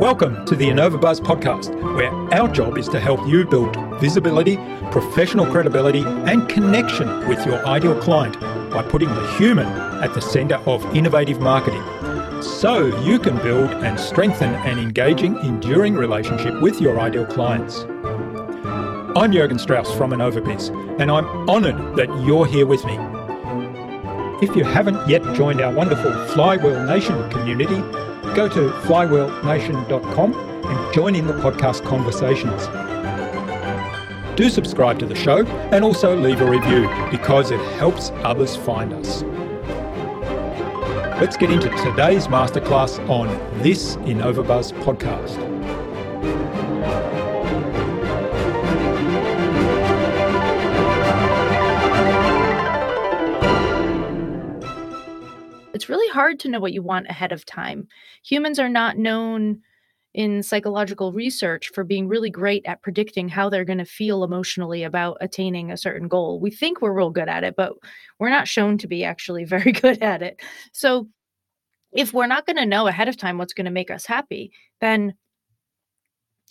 Welcome to the InnovaBuzz podcast, where our job is to help you build visibility, professional credibility, and connection with your ideal client by putting the human at the center of innovative marketing so you can build and strengthen an engaging, enduring relationship with your ideal clients. I'm Jurgen Strauss from InnovaBiz, and I'm honored that you're here with me. If you haven't yet joined our wonderful Flywheel Nation community, go to flywheelnation.com and join in the podcast conversations. Do subscribe to the show and also leave a review because it helps others find us. Let's get into today's masterclass on this InnovaBuzz podcast. Hard to know what you want ahead of time. Humans are not known in psychological research for being really great at predicting how they're going to feel emotionally about attaining a certain goal. We think we're real good at it, but we're not shown to be actually very good at it. So, if we're not going to know ahead of time what's going to make us happy, then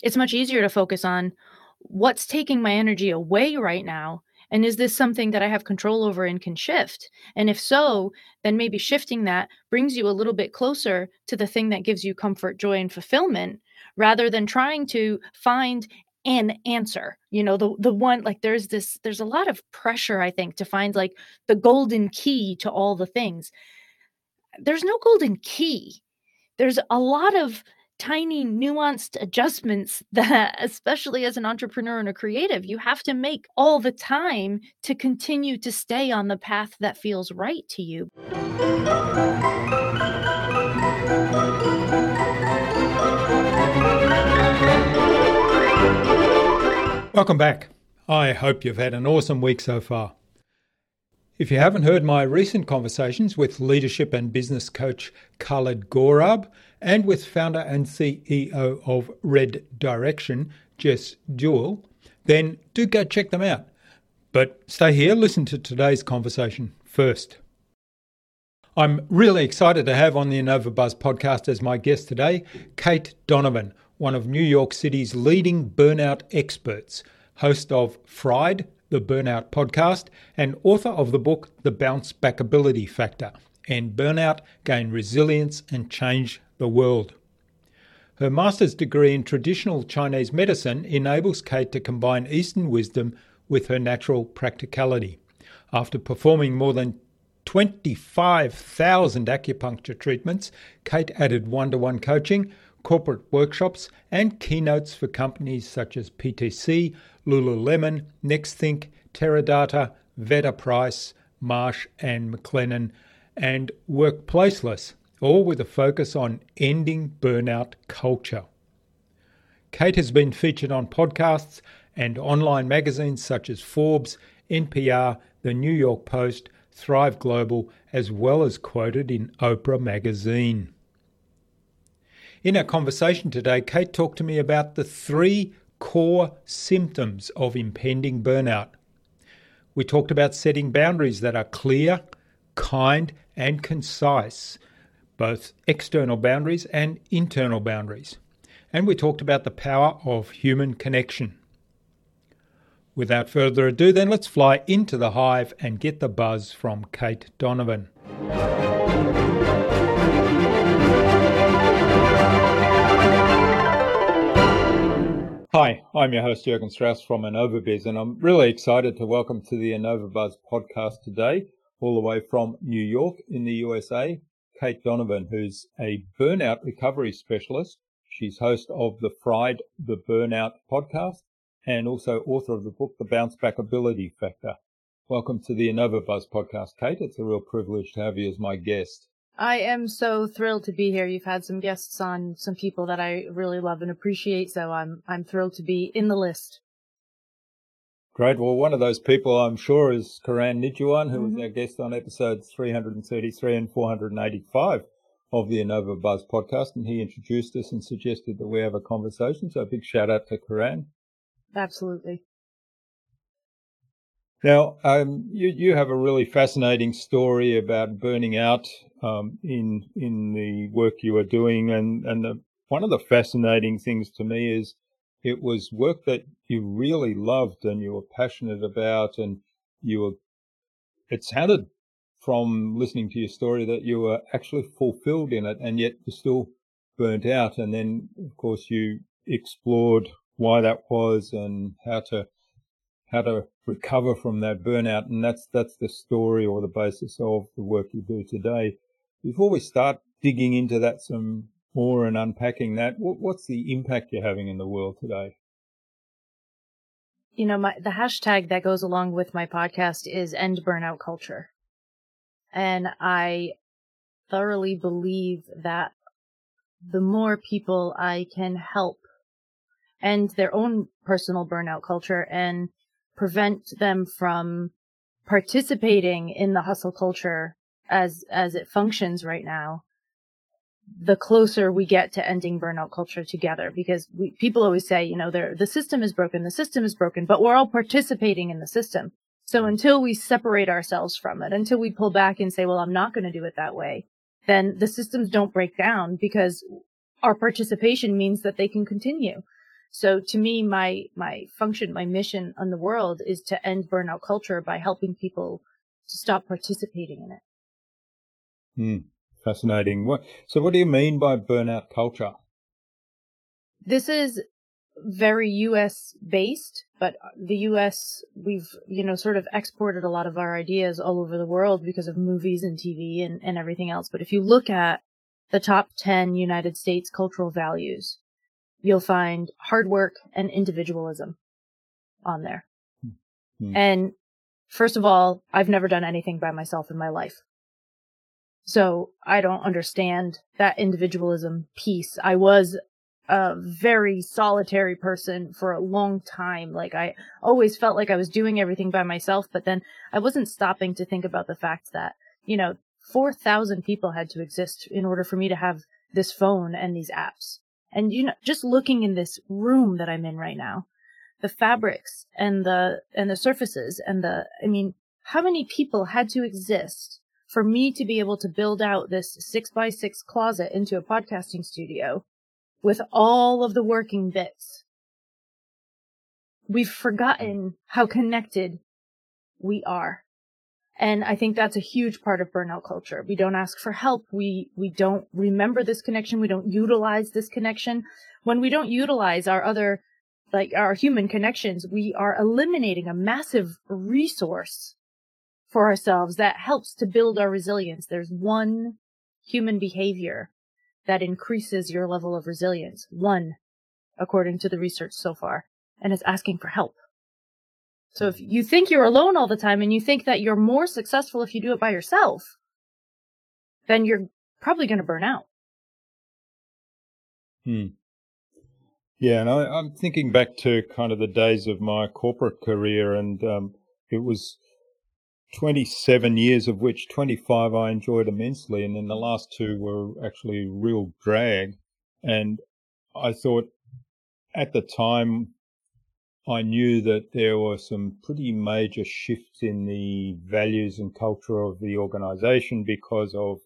it's much easier to focus on what's taking my energy away right now and is this something that I have control over and can shift? And if so, then maybe shifting that brings you a little bit closer to the thing that gives you comfort, joy, and fulfillment rather than trying to find an answer. You know the the one like there's this there's a lot of pressure i think to find like the golden key to all the things. There's no golden key. There's a lot of tiny nuanced adjustments that especially as an entrepreneur and a creative you have to make all the time to continue to stay on the path that feels right to you Welcome back. I hope you've had an awesome week so far. If you haven't heard my recent conversations with leadership and business coach Khaled Gorab and with founder and CEO of Red Direction, Jess Jewell, then do go check them out. But stay here, listen to today's conversation first. I'm really excited to have on the InnovaBuzz podcast as my guest today Kate Donovan, one of New York City's leading burnout experts, host of Fried, the Burnout Podcast, and author of the book The Bounce Backability Factor and Burnout, Gain Resilience, and Change the World. Her master's degree in traditional Chinese medicine enables Kate to combine Eastern wisdom with her natural practicality. After performing more than 25,000 acupuncture treatments, Kate added one to one coaching, corporate workshops, and keynotes for companies such as PTC, Lululemon, Nexthink, Teradata, Veta Price, Marsh and McLennan, and Workplaceless, all with a focus on ending burnout culture. Kate has been featured on podcasts and online magazines such as Forbes, NPR, The New York Post, Thrive Global, as well as quoted in Oprah magazine. In our conversation today, Kate talked to me about the three core symptoms of impending burnout. We talked about setting boundaries that are clear, kind, and concise, both external boundaries and internal boundaries. And we talked about the power of human connection. Without further ado, then let's fly into the hive and get the buzz from Kate Donovan. Hi, I'm your host Jurgen Strauss from InnovaBiz, and I'm really excited to welcome to the InnovaBuzz podcast today, all the way from New York in the USA, Kate Donovan, who's a burnout recovery specialist. She's host of the Fried the Burnout podcast and also author of the book The Bounce Backability Factor. Welcome to the InnovaBuzz podcast, Kate. It's a real privilege to have you as my guest. I am so thrilled to be here. You've had some guests on, some people that I really love and appreciate, so I'm I'm thrilled to be in the list. Great. Well, one of those people I'm sure is Karan Nijhawan, who mm-hmm. was our guest on episodes 333 and 485 of the InnovaBuzz podcast, and he introduced us and suggested that we have a conversation. So a big shout out to Karan. Absolutely. Now, um, you you have a really fascinating story about burning out um, in in the work you are doing, and and the, one of the fascinating things to me is it was work that you really loved and you were passionate about, and you were. It sounded from listening to your story that you were actually fulfilled in it, and yet you're still burnt out. And then, of course, you explored why that was and how to how to recover from that burnout. And that's that's the story or the basis of the work you do today. Before we start digging into that some more and unpacking that, what's the impact you're having in the world today? You know, my, the hashtag that goes along with my podcast is end burnout culture. And I thoroughly believe that the more people I can help end their own personal burnout culture and prevent them from participating in the hustle culture as as it functions right now the closer we get to ending burnout culture together because we, people always say you know the system is broken the system is broken but we're all participating in the system so until we separate ourselves from it until we pull back and say well i'm not going to do it that way then the systems don't break down because our participation means that they can continue so to me, my, my function, my mission on the world is to end burnout culture by helping people to stop participating in it. Hmm. Fascinating. What, so what do you mean by burnout culture? This is very US based, but the US, we've, you know, sort of exported a lot of our ideas all over the world because of movies and TV and, and everything else. But if you look at the top 10 United States cultural values, you'll find hard work and individualism on there. Mm-hmm. And first of all, I've never done anything by myself in my life. So I don't understand that individualism piece. I was a very solitary person for a long time. Like I always felt like I was doing everything by myself, but then I wasn't stopping to think about the fact that, you know, 4,000 people had to exist in order for me to have this phone and these apps. And you know, just looking in this room that I'm in right now, the fabrics and the, and the surfaces and the, I mean, how many people had to exist for me to be able to build out this six by six closet into a podcasting studio with all of the working bits? We've forgotten how connected we are. And I think that's a huge part of burnout culture. We don't ask for help. We, we don't remember this connection. We don't utilize this connection. When we don't utilize our other, like our human connections, we are eliminating a massive resource for ourselves that helps to build our resilience. There's one human behavior that increases your level of resilience. One, according to the research so far, and it's asking for help. So if you think you're alone all the time and you think that you're more successful if you do it by yourself, then you're probably going to burn out. Hmm. Yeah, and I, am thinking back to kind of the days of my corporate career, and um, it was 27 years of which 25 I enjoyed immensely, and then the last two were actually real drag. And I thought at the time I knew that there were some pretty major shifts in the values and culture of the organization because of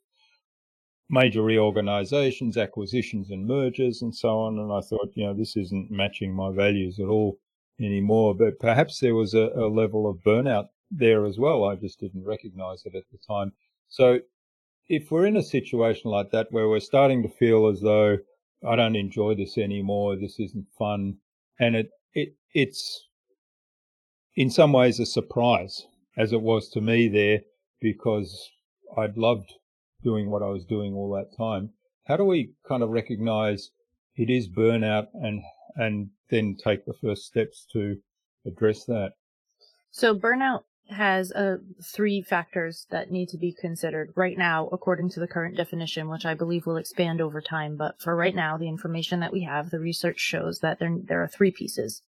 major reorganizations, acquisitions and mergers and so on. And I thought, you know, this isn't matching my values at all anymore. But perhaps there was a, a level of burnout there as well. I just didn't recognize it at the time. So if we're in a situation like that where we're starting to feel as though I don't enjoy this anymore, this isn't fun, and it it it's in some ways a surprise, as it was to me there, because I'd loved doing what I was doing all that time. How do we kind of recognize it is burnout and and then take the first steps to address that? So burnout has uh, three factors that need to be considered right now, according to the current definition, which I believe will expand over time. But for right now, the information that we have, the research shows that there, there are three pieces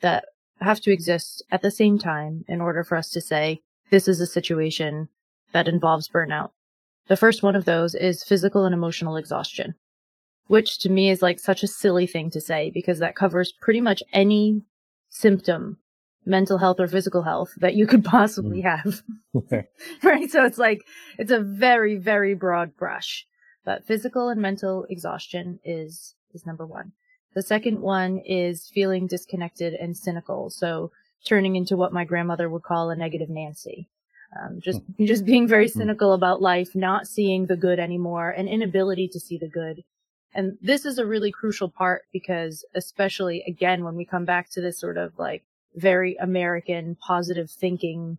that have to exist at the same time in order for us to say this is a situation that involves burnout. The first one of those is physical and emotional exhaustion, which to me is like such a silly thing to say because that covers pretty much any symptom, mental health or physical health that you could possibly mm. have. right? So it's like, it's a very, very broad brush. But physical and mental exhaustion is, is number one. The second one is feeling disconnected and cynical. So turning into what my grandmother would call a negative Nancy. Um, just, hmm. just being very hmm. cynical about life, not seeing the good anymore, an inability to see the good. And this is a really crucial part because especially again, when we come back to this sort of like very American positive thinking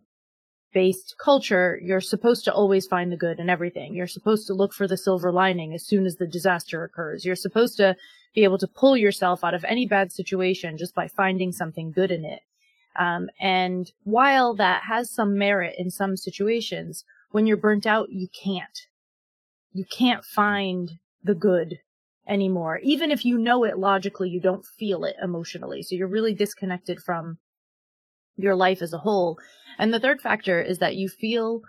based culture, you're supposed to always find the good in everything. You're supposed to look for the silver lining as soon as the disaster occurs. You're supposed to be able to pull yourself out of any bad situation just by finding something good in it. Um, and while that has some merit in some situations, when you're burnt out, you can't. You can't find the good anymore. Even if you know it logically, you don't feel it emotionally. So you're really disconnected from your life as a whole. And the third factor is that you feel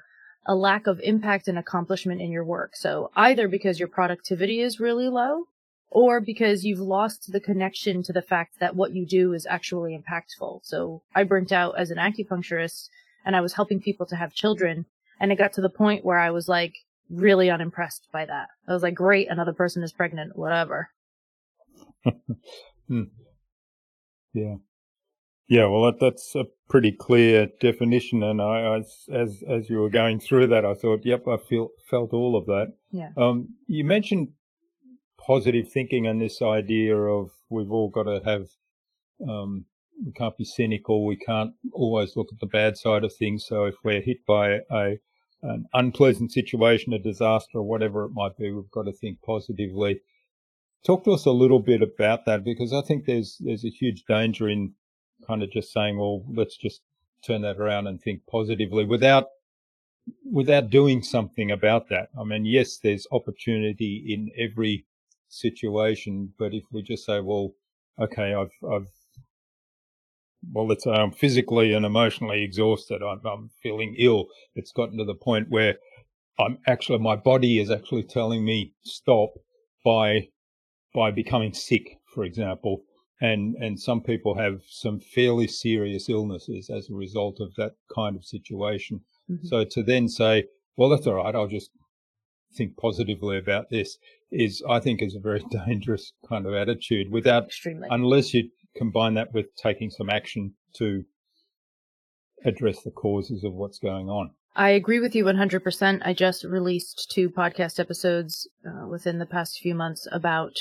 a lack of impact and accomplishment in your work. So either because your productivity is really low or because you've lost the connection to the fact that what you do is actually impactful. So I burnt out as an acupuncturist and I was helping people to have children. And it got to the point where I was like really unimpressed by that. I was like, great, another person is pregnant, whatever. hmm. Yeah. Yeah, well, that, that's a pretty clear definition, and I, as as as you were going through that, I thought, yep, I feel felt all of that. Yeah. Um, you mentioned positive thinking and this idea of we've all got to have, um, we can't be cynical. We can't always look at the bad side of things. So if we're hit by a, an unpleasant situation, a disaster, or whatever it might be, we've got to think positively. Talk to us a little bit about that because I think there's, there's a huge danger in kind of just saying, well, let's just turn that around and think positively without without doing something about that. I mean, yes, there's opportunity in every situation. But if we just say, well, okay, I've, I've, well, let's say I'm physically and emotionally exhausted. I'm, I'm feeling ill. It's gotten to the point where I'm actually, my body is actually telling me stop by, by becoming sick, for example. And, and some people have some fairly serious illnesses as a result of that kind of situation. Mm-hmm. So to then say, well, that's all right. I'll just think positively about this is, I think, is a very dangerous kind of attitude without, Extremely. unless you combine that with taking some action to address the causes of what's going on. I agree with you 100%. I just released two podcast episodes uh, within the past few months about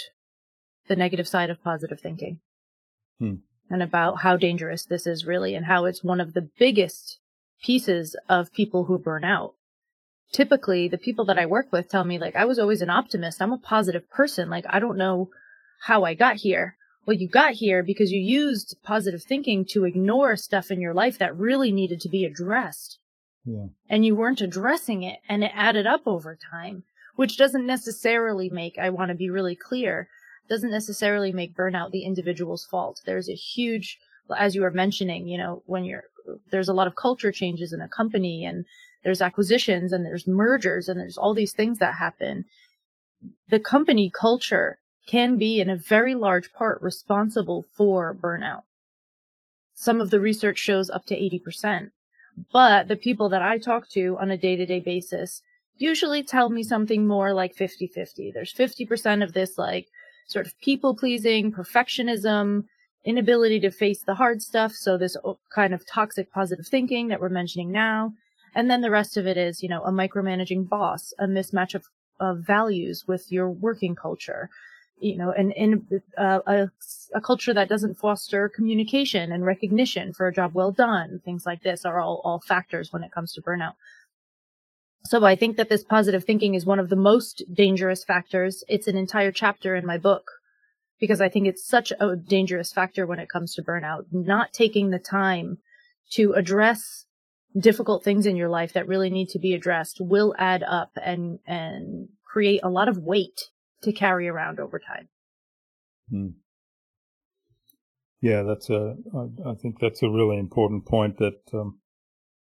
the negative side of positive thinking hmm. and about how dangerous this is really and how it's one of the biggest pieces of people who burn out typically the people that I work with tell me like I was always an optimist. I'm a positive person. Like I don't know how I got here. Well, you got here because you used positive thinking to ignore stuff in your life that really needed to be addressed. Yeah. And you weren't addressing it and it added up over time, which doesn't necessarily make, I want to be really clear, doesn't necessarily make burnout the individual's fault. There's a huge, as you were mentioning, you know, when you're, there's a lot of culture changes in a company and there's acquisitions and there's mergers and there's all these things that happen. The company culture can be in a very large part responsible for burnout. Some of the research shows up to 80%. But the people that I talk to on a day to day basis usually tell me something more like 50 50. There's 50% of this like sort of people pleasing, perfectionism, inability to face the hard stuff. So this kind of toxic positive thinking that we're mentioning now. And then the rest of it is, you know, a micromanaging boss, a mismatch of, of values with your working culture, you know, and in uh, a, a culture that doesn't foster communication and recognition for a job well done, things like this are all, all factors when it comes to burnout. So I think that this positive thinking is one of the most dangerous factors. It's an entire chapter in my book because I think it's such a dangerous factor when it comes to burnout, not taking the time to address difficult things in your life that really need to be addressed will add up and and create a lot of weight to carry around over time. Hmm. Yeah, that's a. I, I think that's a really important point that um,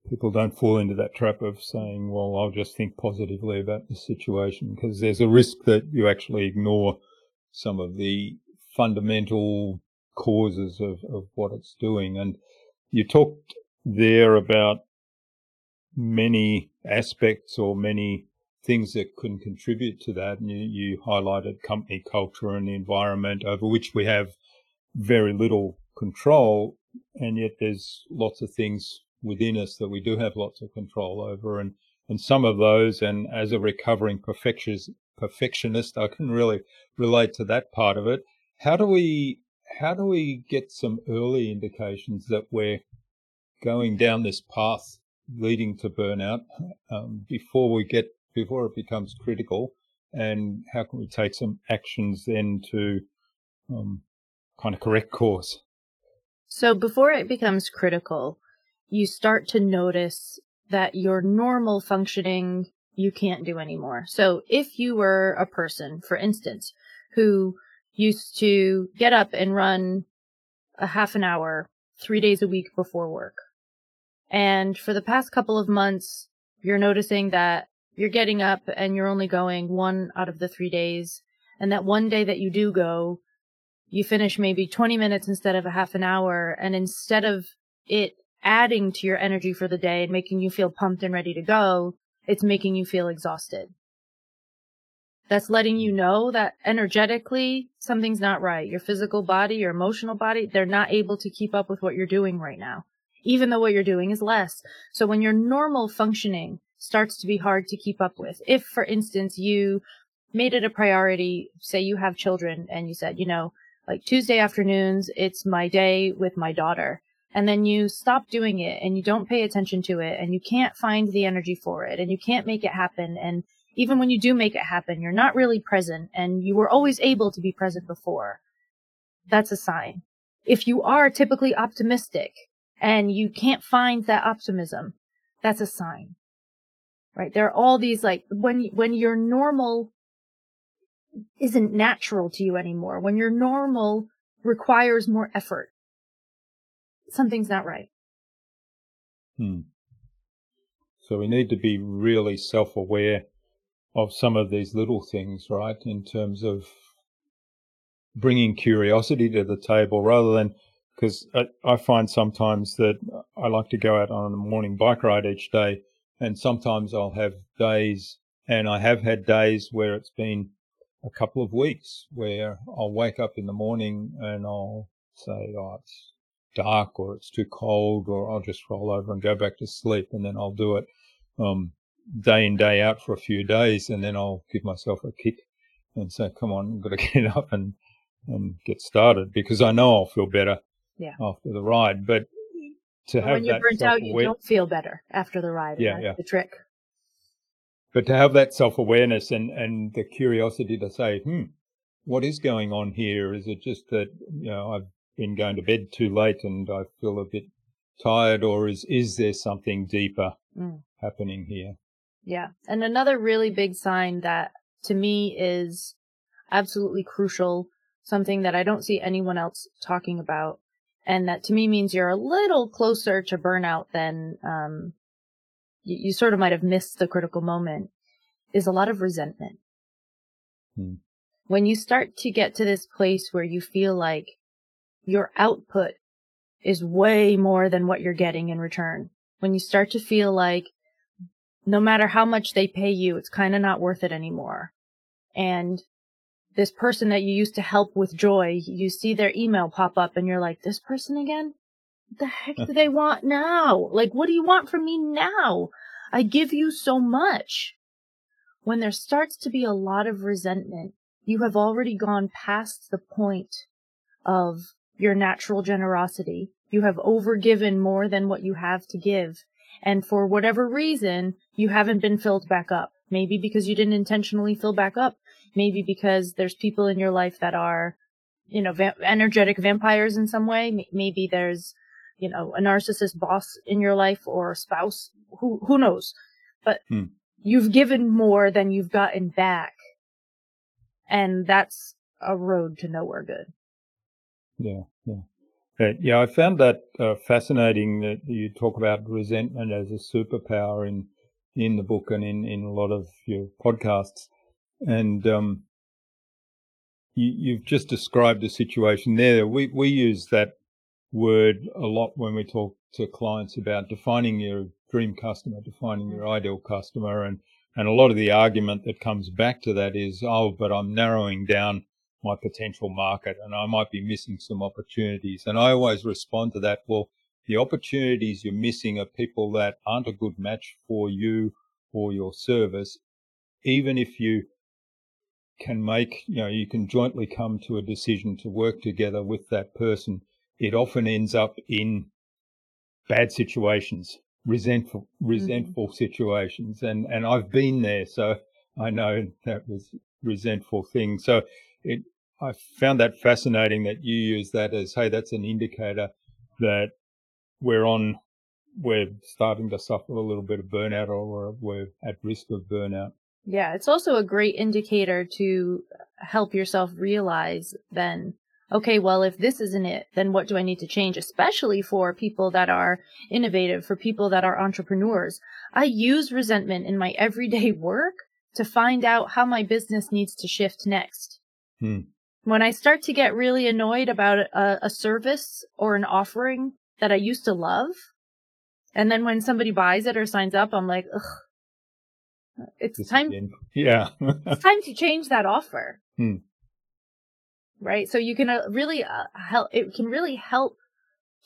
people don't fall into that trap of saying, "Well, I'll just think positively about the situation," because there's a risk that you actually ignore some of the fundamental causes of, of what it's doing. And you talked there about many aspects or many things that can contribute to that. And you, you highlighted company culture and the environment over which we have very little control. And yet there's lots of things within us that we do have lots of control over. And, and some of those, and as a recovering perfectionist, perfectionist, I can really relate to that part of it. How do we, how do we get some early indications that we're going down this path leading to burnout um, before we get before it becomes critical, and how can we take some actions then to um, kind of correct course? So before it becomes critical, you start to notice that your normal functioning you can't do anymore. So if you were a person, for instance, who used to get up and run a half an hour three days a week before work, and for the past couple of months, you're noticing that you're getting up and you're only going one out of the three days. And that one day that you do go, you finish maybe 20 minutes instead of a half an hour. And instead of it adding to your energy for the day and making you feel pumped and ready to go, it's making you feel exhausted. That's letting you know that energetically something's not right. Your physical body, your emotional body, they're not able to keep up with what you're doing right now, even though what you're doing is less. So when you're normal functioning starts to be hard to keep up with. If, for instance, you made it a priority, say you have children and you said, you know, like Tuesday afternoons, it's my day with my daughter. And then you stop doing it and you don't pay attention to it and you can't find the energy for it and you can't make it happen. And even when you do make it happen, you're not really present and you were always able to be present before. That's a sign. If you are typically optimistic and you can't find that optimism, that's a sign right? There are all these like when when your normal isn't natural to you anymore, when your normal requires more effort, something's not right. Hmm. So we need to be really self-aware of some of these little things, right? In terms of bringing curiosity to the table rather than because I, I, find sometimes that I like to go out on a morning bike ride each day and sometimes I'll have days, and I have had days where it's been a couple of weeks where I'll wake up in the morning and I'll say, oh, it's dark or it's too cold or I'll just roll over and go back to sleep and then I'll do it um, day in, day out for a few days and then I'll give myself a kick and say, come on, I've got to get up and, and get started because I know I'll feel better yeah. after the ride. But to have when you're burnt out, you don't feel better after the ride. Yeah, yeah. The trick. But to have that self awareness and and the curiosity to say, hmm, what is going on here? Is it just that you know I've been going to bed too late and I feel a bit tired, or is is there something deeper mm. happening here? Yeah, and another really big sign that to me is absolutely crucial, something that I don't see anyone else talking about, and that to me means you're a little closer to burnout than um, you, you, sort of might have missed the critical moment is a lot of resentment hmm. when you start to get to this place where you feel like your output is way more than what you're getting in return when you start to feel like no matter how much they pay you it's kind of not worth it anymore and this person that you used to help with joy, you see their email pop up and you're like, this person again? What the heck do they want now? Like, what do you want from me now? I give you so much. When there starts to be a lot of resentment, you have already gone past the point of your natural generosity. You have overgiven more than what you have to give. And for whatever reason, you haven't been filled back up. Maybe because you didn't intentionally fill back up maybe because there's people in your life that are, you know, va- energetic vampires in some way. Maybe there's, you know, a narcissist boss in your life or spouse. Who who knows? But hmm. you've given more than you've gotten back, and that's a road to nowhere good. Yeah, yeah. Uh, yeah, I found that uh, fascinating that you talk about resentment as a superpower in in the book and in, in a lot of your podcasts. And um, you, have just described the situation there. We we use that word a lot when we talk to clients about defining your dream customer, defining your ideal customer, and and a lot of the argument that comes back to that is, oh, but I'm narrowing down my potential market and I might be missing some opportunities. And I always respond to that, well, the opportunities you're missing are people that aren't a good match for you or your service, even if you can make, you know, you can jointly come to a decision to work together with that person. It often ends up in bad situations, resentful, mm-hmm. resentful mm-hmm. situations. And, and I've been there. So I know that was resentful thing. So it, I found that fascinating that you use that as, hey, that's an indicator that we're on, we're starting to suffer a little bit of burnout or we're at risk of burnout. Yeah, it's also a great indicator to help yourself realize then, okay, well, if this isn't it, then what do I need to change? Especially for people that are innovative, for people that are entrepreneurs. I use resentment in my everyday work to find out how my business needs to shift next. Hmm. When I start to get really annoyed about a, a service or an offering that I used to love, and then when somebody buys it or signs up, I'm like, ugh, it's this time. Yeah. it's time to change that offer. Hmm. Right. So you can uh, really uh, help, it can really help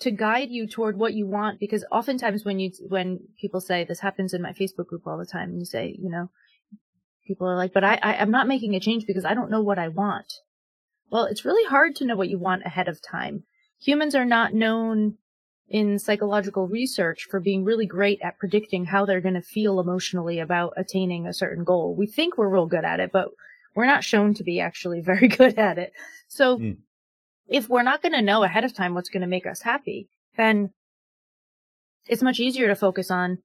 to guide you toward what you want because oftentimes when you, when people say this happens in my Facebook group all the time and you say, you know, people are like, but I, I, I'm not making a change because I don't know what I want. Well, it's really hard to know what you want ahead of time. Humans are not known in psychological research for being really great at predicting how they're going to feel emotionally about attaining a certain goal. We think we're real good at it, but we're not shown to be actually very good at it. So mm. if we're not going to know ahead of time what's going to make us happy, then it's much easier to focus on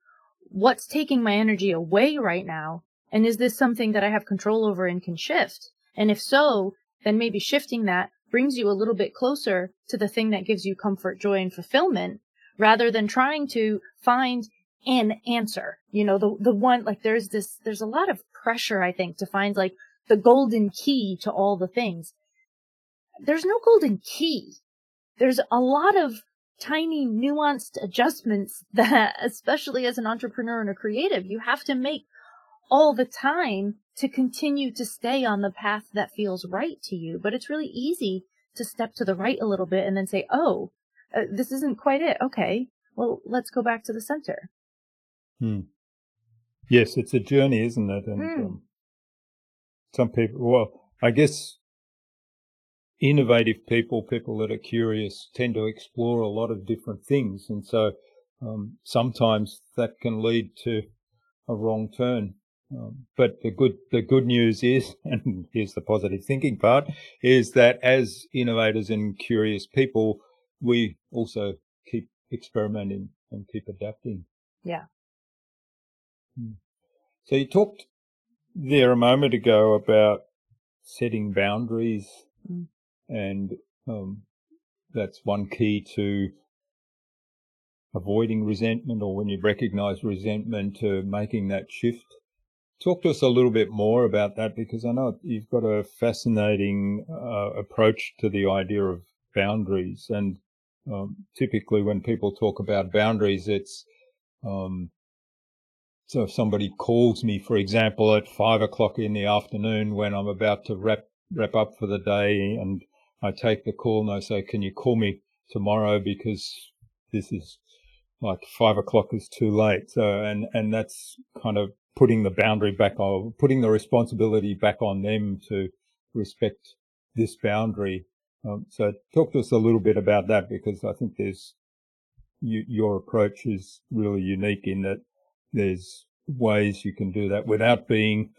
what's taking my energy away right now. And is this something that I have control over and can shift? And if so, then maybe shifting that brings you a little bit closer to the thing that gives you comfort, joy, and fulfillment rather than trying to find an answer. You know, the, the one, like there's this, there's a lot of pressure, I think, to find like the golden key to all the things. There's no golden key. There's a lot of tiny nuanced adjustments that, especially as an entrepreneur and a creative, you have to make all the time to continue to stay on the path that feels right to you. But it's really easy to step to the right a little bit and then say, oh, uh, this isn't quite it. Okay. Well, let's go back to the center. Hmm. Yes, it's a journey, isn't it? And hmm. um, some people, well, I guess innovative people, people that are curious, tend to explore a lot of different things. And so um, sometimes that can lead to a wrong turn. Um, but the good the good news is, and here's the positive thinking part, is that as innovators and curious people, we also keep experimenting and keep adapting. Yeah. Hmm. So you talked there a moment ago about setting boundaries, mm. and um, that's one key to avoiding resentment, or when you recognise resentment, to making that shift Talk to us a little bit more about that because I know you've got a fascinating uh, approach to the idea of boundaries. And um, typically, when people talk about boundaries, it's um, so if somebody calls me, for example, at five o'clock in the afternoon when I'm about to wrap wrap up for the day, and I take the call and I say, "Can you call me tomorrow because this is like five o'clock is too late." So, and and that's kind of putting the boundary back on, putting the responsibility back on them to respect this boundary. Um, so talk to us a little bit about that because I think there's you, your approach is really unique in that there's ways you can do that without being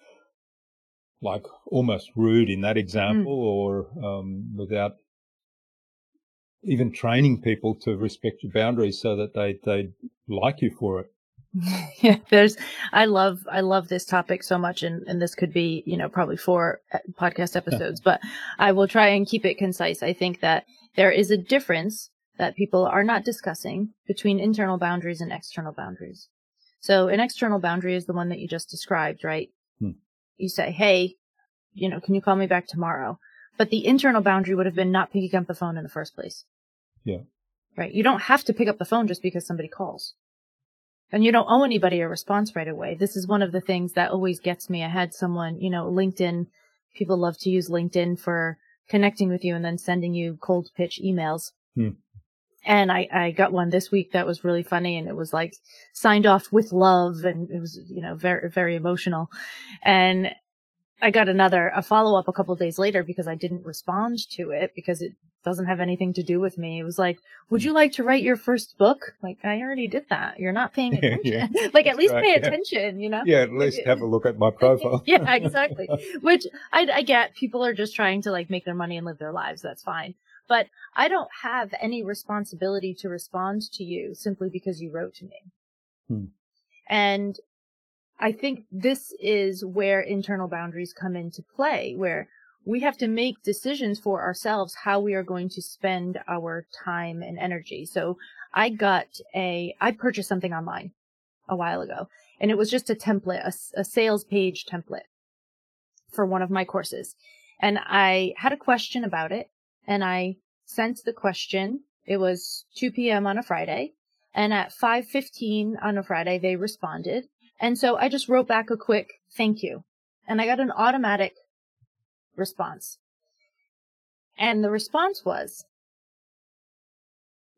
like almost rude in that example mm. or um, without even training people to respect your boundaries so that they they like you for it. yeah, there's, I love, I love this topic so much. And, and this could be, you know, probably four uh, podcast episodes, but I will try and keep it concise. I think that there is a difference that people are not discussing between internal boundaries and external boundaries. So an external boundary is the one that you just described, right? Hmm. You say, Hey, you know, can you call me back tomorrow? but the internal boundary would have been not picking up the phone in the first place. Yeah. Right. You don't have to pick up the phone just because somebody calls. And you don't owe anybody a response right away. This is one of the things that always gets me. I had someone, you know, LinkedIn, people love to use LinkedIn for connecting with you and then sending you cold pitch emails. Hmm. And I, I got one this week that was really funny and it was like signed off with love and it was, you know, very, very emotional. And I got another, a follow up a couple days later because I didn't respond to it because it doesn't have anything to do with me. It was like, would you like to write your first book? Like, I already did that. You're not paying attention. yeah, like, at least right, pay attention, you know? Yeah, at least have a look at my profile. yeah, exactly. Which I, I get. People are just trying to like make their money and live their lives. That's fine. But I don't have any responsibility to respond to you simply because you wrote to me. Hmm. And I think this is where internal boundaries come into play, where we have to make decisions for ourselves how we are going to spend our time and energy. So I got a, I purchased something online a while ago and it was just a template, a, a sales page template for one of my courses. And I had a question about it and I sent the question. It was 2 p.m. on a Friday. And at 5.15 on a Friday, they responded. And so I just wrote back a quick thank you. And I got an automatic response. And the response was,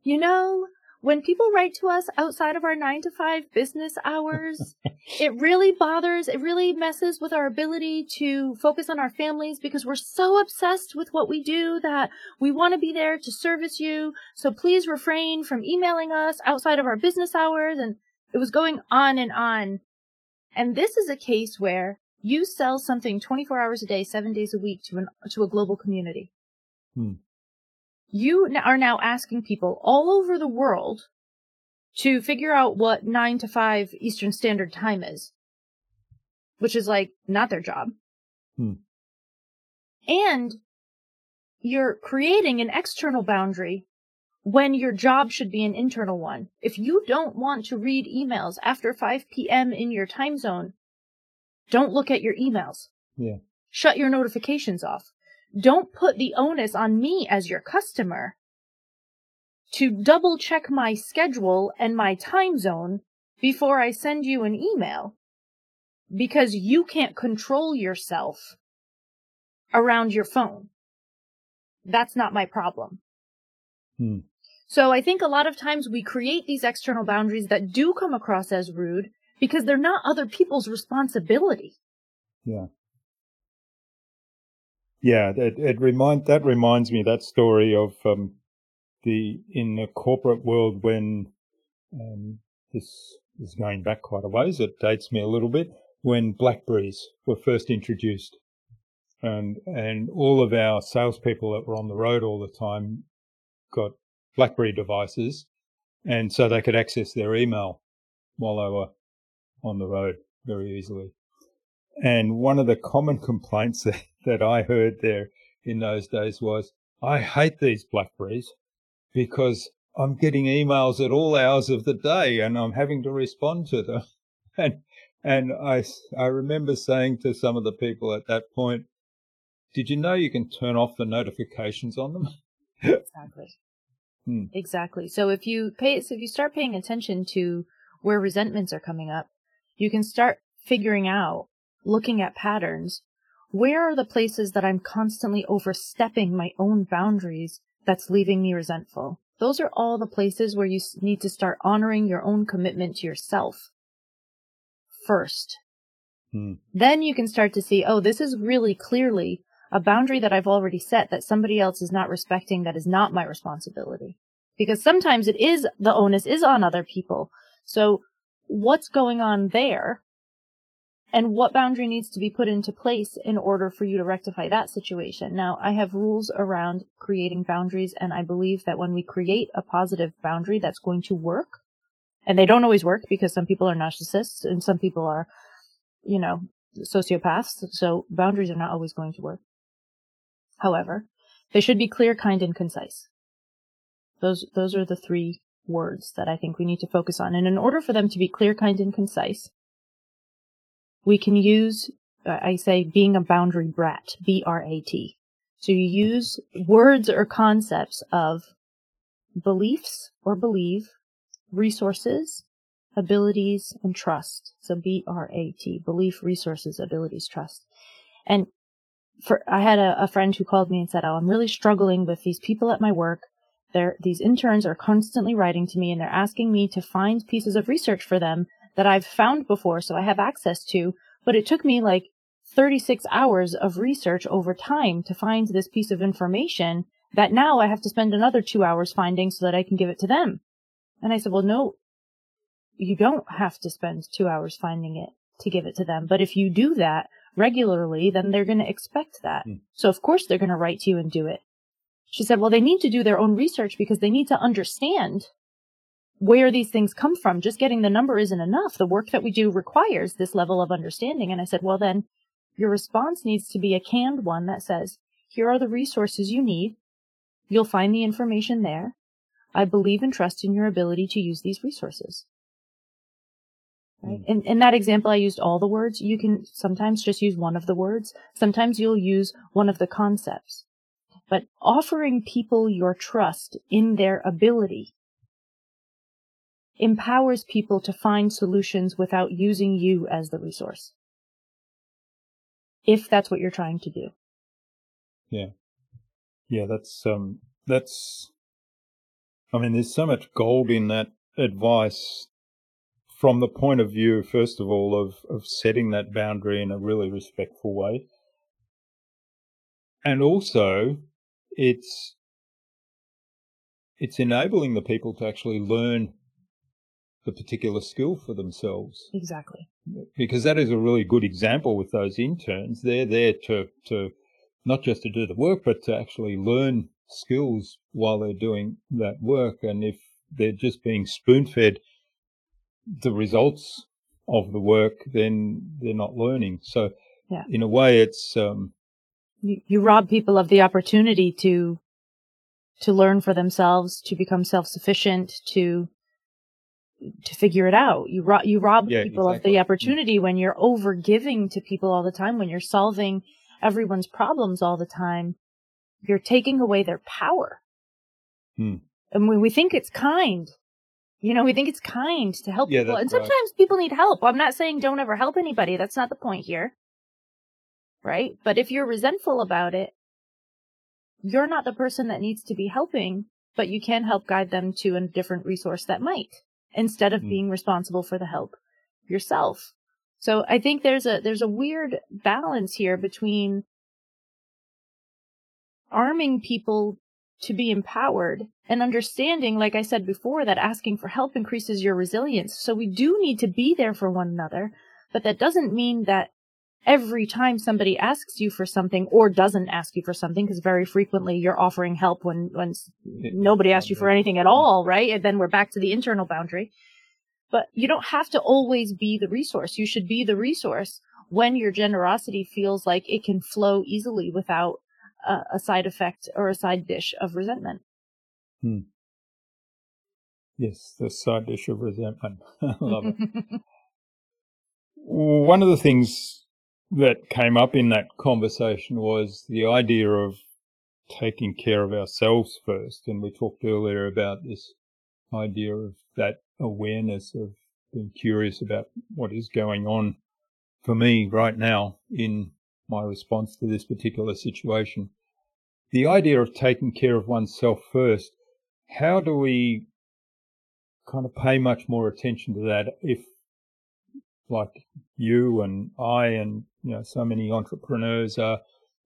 you know, when people write to us outside of our nine to five business hours, it really bothers, it really messes with our ability to focus on our families because we're so obsessed with what we do that we want to be there to service you. So please refrain from emailing us outside of our business hours. And it was going on and on. And this is a case where you sell something 24 hours a day, seven days a week to an, to a global community. Hmm. You are now asking people all over the world to figure out what nine to five Eastern Standard Time is, which is like not their job. Hmm. And you're creating an external boundary when your job should be an internal one. If you don't want to read emails after 5 p.m. in your time zone, don't look at your emails. Yeah. Shut your notifications off. Don't put the onus on me as your customer to double check my schedule and my time zone before I send you an email because you can't control yourself around your phone. That's not my problem. Hmm. So I think a lot of times we create these external boundaries that do come across as rude because they're not other people's responsibility. Yeah. Yeah, it, it remind that reminds me that story of um, the in the corporate world when um, this is going back quite a ways. It dates me a little bit when Blackberries were first introduced, and and all of our salespeople that were on the road all the time got BlackBerry devices, and so they could access their email while they were on the road very easily. And one of the common complaints that, that I heard there in those days was, I hate these Blackberries because I'm getting emails at all hours of the day and I'm having to respond to them. And, and I, I remember saying to some of the people at that point, did you know you can turn off the notifications on them? exactly. Hmm. Exactly. So if you pay, so if you start paying attention to where resentments are coming up, you can start figuring out, looking at patterns. Where are the places that I'm constantly overstepping my own boundaries that's leaving me resentful? Those are all the places where you need to start honoring your own commitment to yourself first. Hmm. Then you can start to see, oh, this is really clearly a boundary that I've already set that somebody else is not respecting that is not my responsibility. Because sometimes it is, the onus is on other people. So what's going on there and what boundary needs to be put into place in order for you to rectify that situation. Now, I have rules around creating boundaries, and I believe that when we create a positive boundary that's going to work, and they don't always work because some people are narcissists and some people are, you know, sociopaths, so boundaries are not always going to work. However, they should be clear, kind, and concise. Those, those are the three words that I think we need to focus on. And in order for them to be clear, kind, and concise, we can use, I say, being a boundary brat, B-R-A-T. So you use words or concepts of beliefs or believe, resources, abilities, and trust. So B-R-A-T, belief, resources, abilities, trust. And for, I had a, a friend who called me and said, Oh, I'm really struggling with these people at my work. They're, these interns are constantly writing to me and they're asking me to find pieces of research for them that I've found before so I have access to, but it took me like 36 hours of research over time to find this piece of information that now I have to spend another two hours finding so that I can give it to them. And I said, well, no, you don't have to spend two hours finding it to give it to them. But if you do that regularly, then they're going to expect that. Mm. So of course they're going to write to you and do it. She said, well, they need to do their own research because they need to understand where these things come from. Just getting the number isn't enough. The work that we do requires this level of understanding. And I said, well, then your response needs to be a canned one that says, here are the resources you need. You'll find the information there. I believe and trust in your ability to use these resources. Right? Mm. In, in that example, I used all the words. You can sometimes just use one of the words. Sometimes you'll use one of the concepts. But offering people your trust in their ability empowers people to find solutions without using you as the resource if that's what you're trying to do. Yeah. Yeah, that's, um, that's, I mean, there's so much gold in that advice from the point of view, first of all, of, of setting that boundary in a really respectful way. And also, it's, it's enabling the people to actually learn the particular skill for themselves. Exactly. Because that is a really good example with those interns. They're there to, to not just to do the work, but to actually learn skills while they're doing that work. And if they're just being spoon fed the results of the work, then they're not learning. So yeah. in a way, it's, um, you, you rob people of the opportunity to, to learn for themselves, to become self-sufficient, to to figure it out. You rob you rob yeah, people exactly. of the opportunity when you're over giving to people all the time, when you're solving everyone's problems all the time. You're taking away their power. Hmm. And when we think it's kind, you know, we think it's kind to help yeah, people. And sometimes right. people need help. I'm not saying don't ever help anybody. That's not the point here. Right? But if you're resentful about it, you're not the person that needs to be helping, but you can help guide them to a different resource that might instead of mm. being responsible for the help yourself. So I think there's a there's a weird balance here between arming people to be empowered and understanding like I said before that asking for help increases your resilience. So we do need to be there for one another, but that doesn't mean that every time somebody asks you for something or doesn't ask you for something, because very frequently you're offering help when, when nobody asks you for anything at all, right? And then we're back to the internal boundary. But you don't have to always be the resource. You should be the resource when your generosity feels like it can flow easily without a, a side effect or a side dish of resentment. Hmm. Yes, the side dish of resentment. Love it. One of the things that came up in that conversation was the idea of taking care of ourselves first. And we talked earlier about this idea of that awareness of being curious about what is going on for me right now in my response to this particular situation. The idea of taking care of oneself first, how do we kind of pay much more attention to that if like you and I and you know so many entrepreneurs are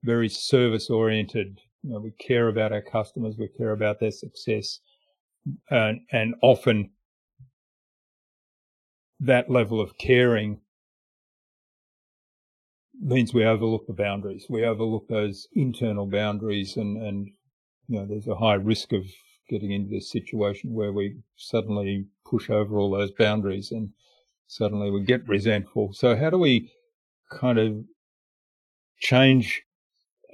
very service oriented. You know, we care about our customers, we care about their success, and and often that level of caring means we overlook the boundaries. We overlook those internal boundaries, and and you know there's a high risk of getting into this situation where we suddenly push over all those boundaries and suddenly we get resentful. So how do we kind of change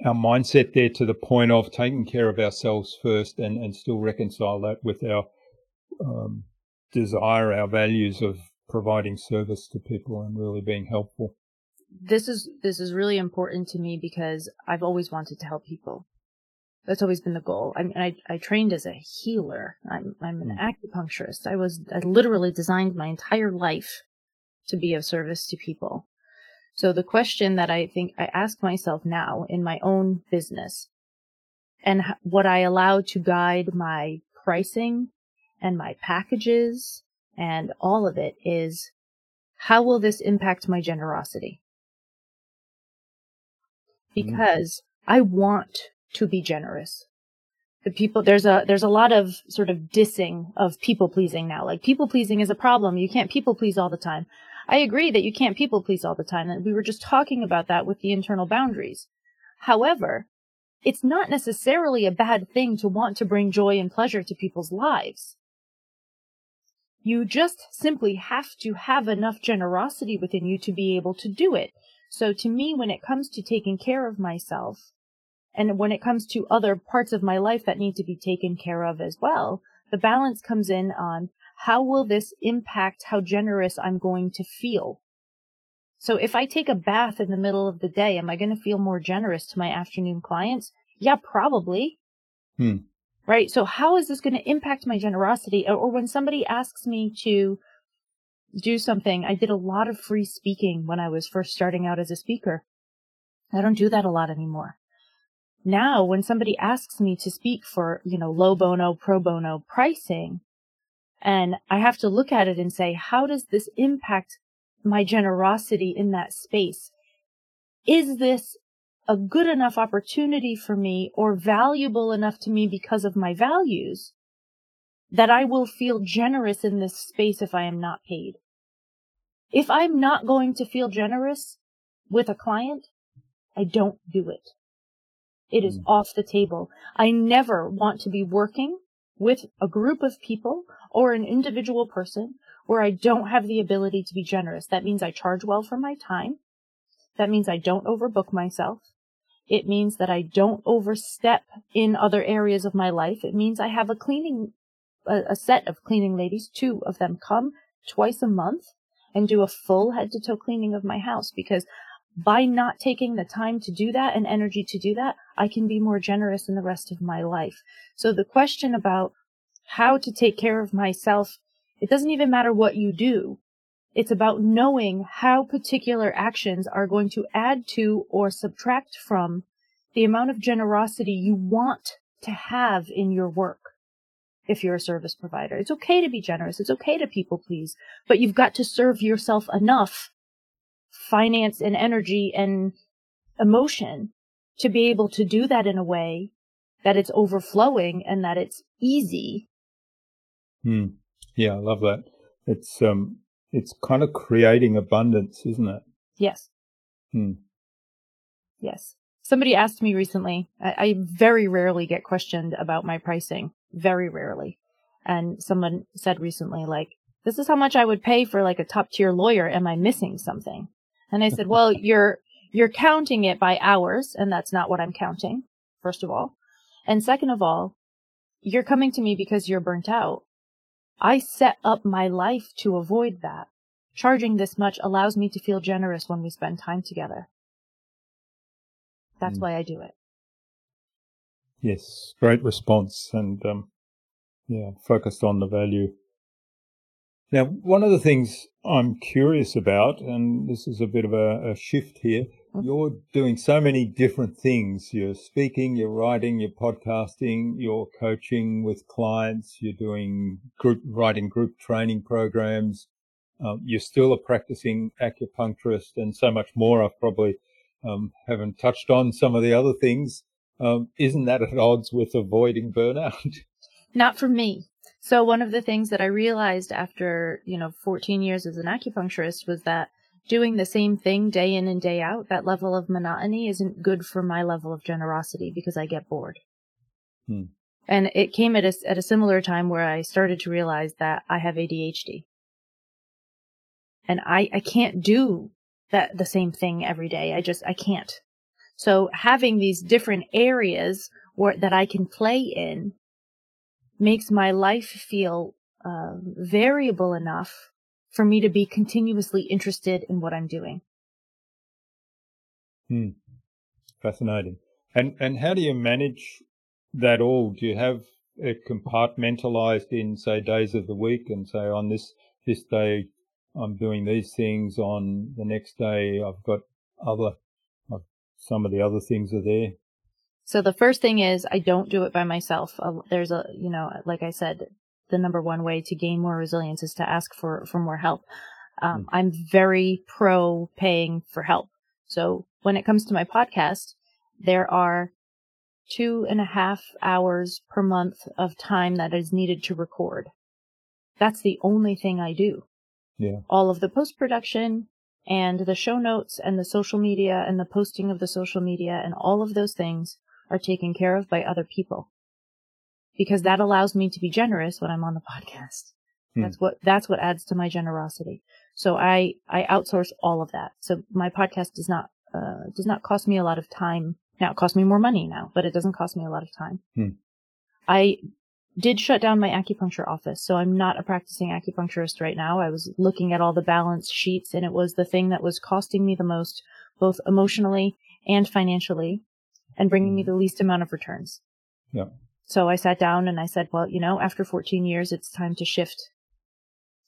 our mindset there to the point of taking care of ourselves first and, and still reconcile that with our um, desire, our values of providing service to people and really being helpful. This is this is really important to me because I've always wanted to help people. That's always been the goal. I mean, I, I trained as a healer. I'm, I'm an mm. acupuncturist. I was, I literally designed my entire life to be of service to people. So the question that I think I ask myself now in my own business and what I allow to guide my pricing and my packages and all of it is how will this impact my generosity? Mm-hmm. Because mm-hmm. I want to be generous. The people, there's a, there's a lot of sort of dissing of people pleasing now. Like people pleasing is a problem. You can't people please all the time. I agree that you can't people please all the time. And we were just talking about that with the internal boundaries. However, it's not necessarily a bad thing to want to bring joy and pleasure to people's lives. You just simply have to have enough generosity within you to be able to do it. So to me, when it comes to taking care of myself, and when it comes to other parts of my life that need to be taken care of as well, the balance comes in on how will this impact how generous I'm going to feel? So if I take a bath in the middle of the day, am I going to feel more generous to my afternoon clients? Yeah, probably. Hmm right? So how is this going to impact my generosity? Or when somebody asks me to do something, I did a lot of free speaking when I was first starting out as a speaker. I don't do that a lot anymore. Now, when somebody asks me to speak for, you know, low bono, pro bono pricing, and I have to look at it and say, how does this impact my generosity in that space? Is this a good enough opportunity for me or valuable enough to me because of my values that I will feel generous in this space if I am not paid. If I'm not going to feel generous with a client, I don't do it. It is mm. off the table. I never want to be working with a group of people or an individual person where I don't have the ability to be generous. That means I charge well for my time. That means I don't overbook myself. It means that I don't overstep in other areas of my life. It means I have a cleaning, a, a set of cleaning ladies, two of them come twice a month and do a full head to toe cleaning of my house because by not taking the time to do that and energy to do that, I can be more generous in the rest of my life. So the question about how to take care of myself, it doesn't even matter what you do. It's about knowing how particular actions are going to add to or subtract from the amount of generosity you want to have in your work. If you're a service provider, it's okay to be generous. It's okay to people please, but you've got to serve yourself enough finance and energy and emotion to be able to do that in a way that it's overflowing and that it's easy. Hmm. Yeah, I love that. It's um it's kind of creating abundance, isn't it? Yes. Hmm. Yes. Somebody asked me recently, I, I very rarely get questioned about my pricing. Very rarely. And someone said recently, like, this is how much I would pay for like a top tier lawyer. Am I missing something? And I said, well, you're, you're counting it by hours and that's not what I'm counting, first of all. And second of all, you're coming to me because you're burnt out. I set up my life to avoid that. Charging this much allows me to feel generous when we spend time together. That's mm. why I do it. Yes, great response and um, yeah, focused on the value. Now, one of the things I'm curious about, and this is a bit of a, a shift here, you're doing so many different things. You're speaking, you're writing, you're podcasting, you're coaching with clients, you're doing group writing group training programs. Um, you're still a practicing acupuncturist and so much more. I've probably um, haven't touched on some of the other things. Um, isn't that at odds with avoiding burnout? Not for me. So one of the things that I realized after, you know, 14 years as an acupuncturist was that doing the same thing day in and day out, that level of monotony isn't good for my level of generosity because I get bored. Hmm. And it came at a, at a similar time where I started to realize that I have ADHD. And I, I can't do that, the same thing every day. I just, I can't. So having these different areas where, that I can play in makes my life feel uh, variable enough for me to be continuously interested in what I'm doing. Hmm. Fascinating. And and how do you manage that all? Do you have it compartmentalized in say days of the week and say on this this day I'm doing these things on the next day I've got other uh, some of the other things are there so the first thing is I don't do it by myself uh, there's a you know like I said the number one way to gain more resilience is to ask for for more help um, mm. I'm very pro paying for help so when it comes to my podcast there are two and a half hours per month of time that is needed to record. That's the only thing I do. Yeah. All of the post production and the show notes and the social media and the posting of the social media and all of those things are taken care of by other people. Because that allows me to be generous when I'm on the podcast. Hmm. That's what, that's what adds to my generosity. So I, I outsource all of that. So my podcast does not, uh, does not cost me a lot of time now it costs me more money now, but it doesn't cost me a lot of time. Hmm. I did shut down my acupuncture office, so I'm not a practicing acupuncturist right now. I was looking at all the balance sheets and it was the thing that was costing me the most, both emotionally and financially, and bringing me hmm. the least amount of returns. Yeah. So I sat down and I said, well, you know, after 14 years, it's time to shift